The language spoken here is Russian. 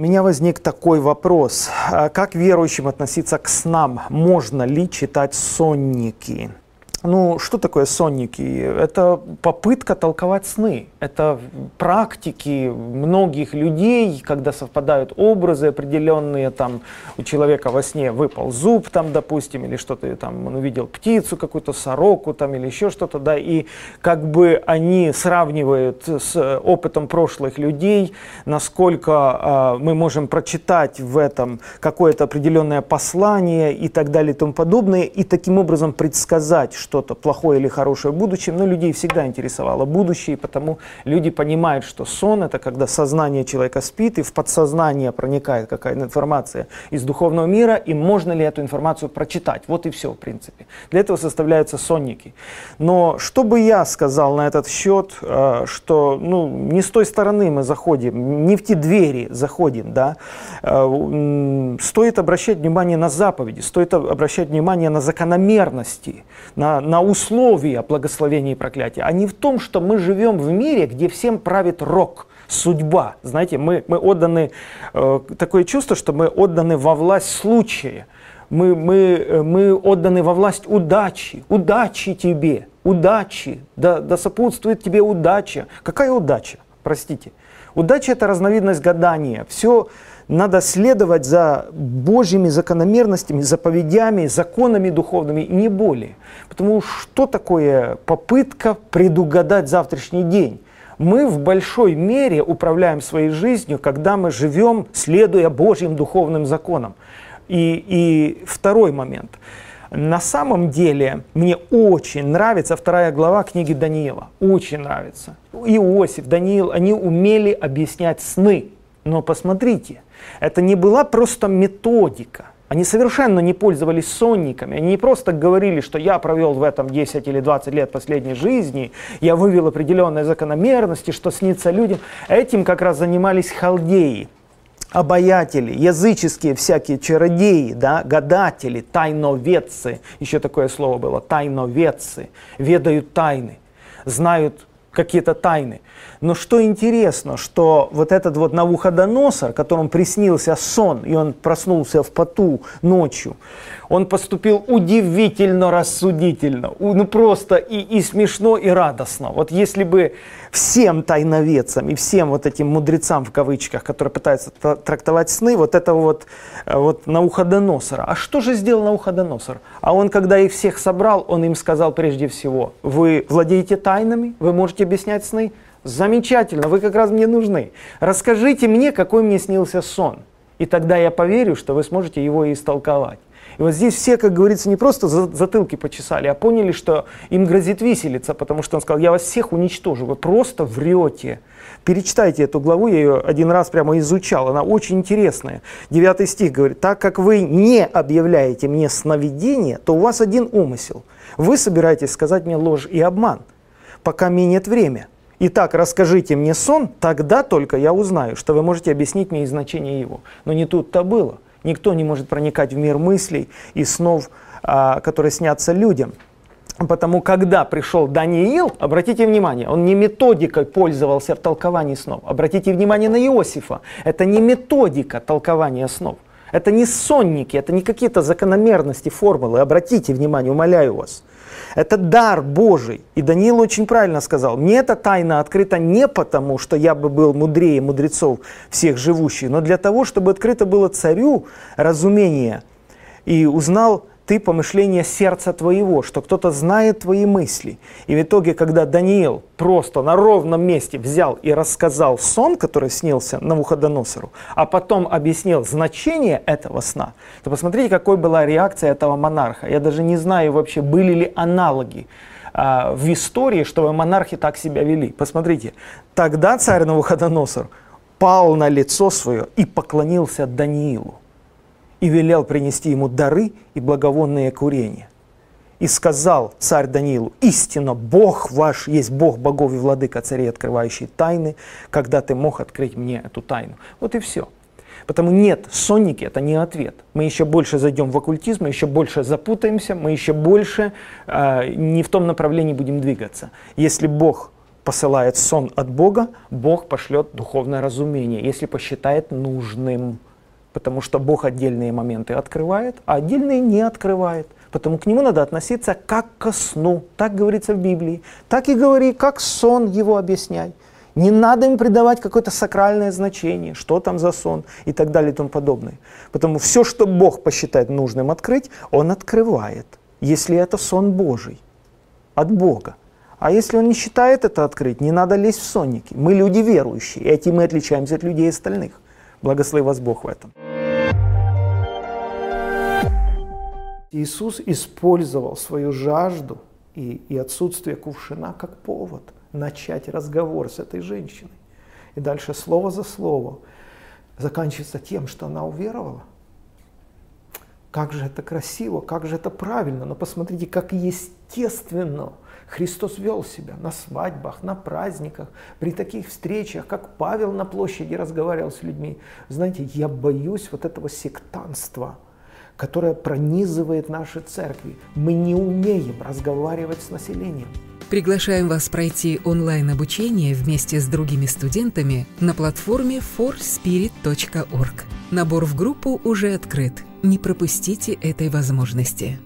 У меня возник такой вопрос. А как верующим относиться к снам? Можно ли читать сонники? Ну, что такое сонники? Это попытка толковать сны. Это практики многих людей, когда совпадают образы определенные, там у человека во сне выпал зуб, там, допустим, или что-то там, он увидел птицу, какую-то сороку, там, или еще что-то, да, и как бы они сравнивают с опытом прошлых людей, насколько э, мы можем прочитать в этом какое-то определенное послание и так далее и тому подобное, и таким образом предсказать, что-то плохое или хорошее в будущем, но людей всегда интересовало будущее, потому люди понимают, что сон – это когда сознание человека спит, и в подсознание проникает какая-то информация из духовного мира, и можно ли эту информацию прочитать. Вот и все, в принципе. Для этого составляются сонники. Но что бы я сказал на этот счет, э, что ну, не с той стороны мы заходим, не в те двери заходим, да, э, стоит обращать внимание на заповеди, стоит обращать внимание на закономерности, на на, условия благословения и проклятия, а не в том, что мы живем в мире, где всем правит рок, судьба. Знаете, мы, мы отданы, э, такое чувство, что мы отданы во власть случая. Мы, мы, э, мы отданы во власть удачи. Удачи тебе, удачи. Да, да сопутствует тебе удача. Какая удача? Простите. Удача – это разновидность гадания. Все, надо следовать за Божьими закономерностями, заповедями, законами духовными не более. Потому что такое попытка предугадать завтрашний день? Мы в большой мере управляем своей жизнью, когда мы живем, следуя Божьим духовным законам. И, и второй момент. На самом деле мне очень нравится вторая глава книги Даниила. Очень нравится. Иосиф, Даниил, они умели объяснять сны. Но посмотрите, это не была просто методика. Они совершенно не пользовались сонниками. Они не просто говорили, что я провел в этом 10 или 20 лет последней жизни, я вывел определенные закономерности, что снится людям. Этим как раз занимались халдеи, обаятели, языческие всякие чародеи, да, гадатели, тайноведцы. Еще такое слово было, тайноведцы. Ведают тайны, знают какие-то тайны. Но что интересно, что вот этот вот Навуходоносор, которому приснился сон, и он проснулся в поту ночью, он поступил удивительно рассудительно, ну просто и, и смешно, и радостно. Вот если бы всем тайноведцам и всем вот этим мудрецам в кавычках, которые пытаются трактовать сны, вот этого вот, э, вот Науходоносора. А что же сделал Науходоносор? А он, когда их всех собрал, он им сказал прежде всего, вы владеете тайнами, вы можете объяснять сны? Замечательно, вы как раз мне нужны. Расскажите мне, какой мне снился сон. И тогда я поверю, что вы сможете его истолковать. И вот здесь все, как говорится, не просто затылки почесали, а поняли, что им грозит виселица, потому что он сказал, я вас всех уничтожу, вы просто врете. Перечитайте эту главу, я ее один раз прямо изучал, она очень интересная. Девятый стих говорит, так как вы не объявляете мне сновидение, то у вас один умысел. Вы собираетесь сказать мне ложь и обман, пока минет время. Итак, расскажите мне сон, тогда только я узнаю, что вы можете объяснить мне и значение его. Но не тут-то было. Никто не может проникать в мир мыслей и снов, а, которые снятся людям. Потому когда пришел Даниил, обратите внимание, он не методикой пользовался в толковании снов. Обратите внимание на Иосифа. Это не методика толкования снов. Это не сонники, это не какие-то закономерности, формулы. Обратите внимание, умоляю вас. Это дар Божий. И Даниил очень правильно сказал, мне эта тайна открыта не потому, что я бы был мудрее мудрецов всех живущих, но для того, чтобы открыто было царю разумение и узнал ты помышление сердца твоего, что кто-то знает твои мысли. И в итоге, когда Даниил просто на ровном месте взял и рассказал сон, который снился Навуходоносору, а потом объяснил значение этого сна, то посмотрите, какой была реакция этого монарха. Я даже не знаю вообще, были ли аналоги а, в истории, чтобы монархи так себя вели. Посмотрите, тогда царь Навуходоносор пал на лицо свое и поклонился Даниилу и велел принести ему дары и благовонные курения. И сказал царь Даниилу, истинно Бог ваш есть Бог богов и владыка царей, открывающий тайны, когда ты мог открыть мне эту тайну. Вот и все. Потому нет, сонники это не ответ. Мы еще больше зайдем в оккультизм, мы еще больше запутаемся, мы еще больше э, не в том направлении будем двигаться. Если Бог посылает сон от Бога, Бог пошлет духовное разумение, если посчитает нужным. Потому что Бог отдельные моменты открывает, а отдельные не открывает. Потому к нему надо относиться как ко сну. Так говорится в Библии. Так и говори, как сон его объясняй. Не надо им придавать какое-то сакральное значение, что там за сон и так далее и тому подобное. Потому все, что Бог посчитает нужным открыть, Он открывает, если это сон Божий, от Бога. А если он не считает это открыть, не надо лезть в сонники. Мы люди верующие, и этим мы отличаемся от людей остальных. Благослови вас Бог в этом. Иисус использовал свою жажду и, и отсутствие кувшина как повод начать разговор с этой женщиной. И дальше слово за слово заканчивается тем, что она уверовала. Как же это красиво, как же это правильно. Но посмотрите, как естественно Христос вел себя на свадьбах, на праздниках, при таких встречах, как Павел на площади разговаривал с людьми. Знаете, я боюсь вот этого сектанства, которое пронизывает наши церкви. Мы не умеем разговаривать с населением. Приглашаем вас пройти онлайн-обучение вместе с другими студентами на платформе forspirit.org. Набор в группу уже открыт. Не пропустите этой возможности.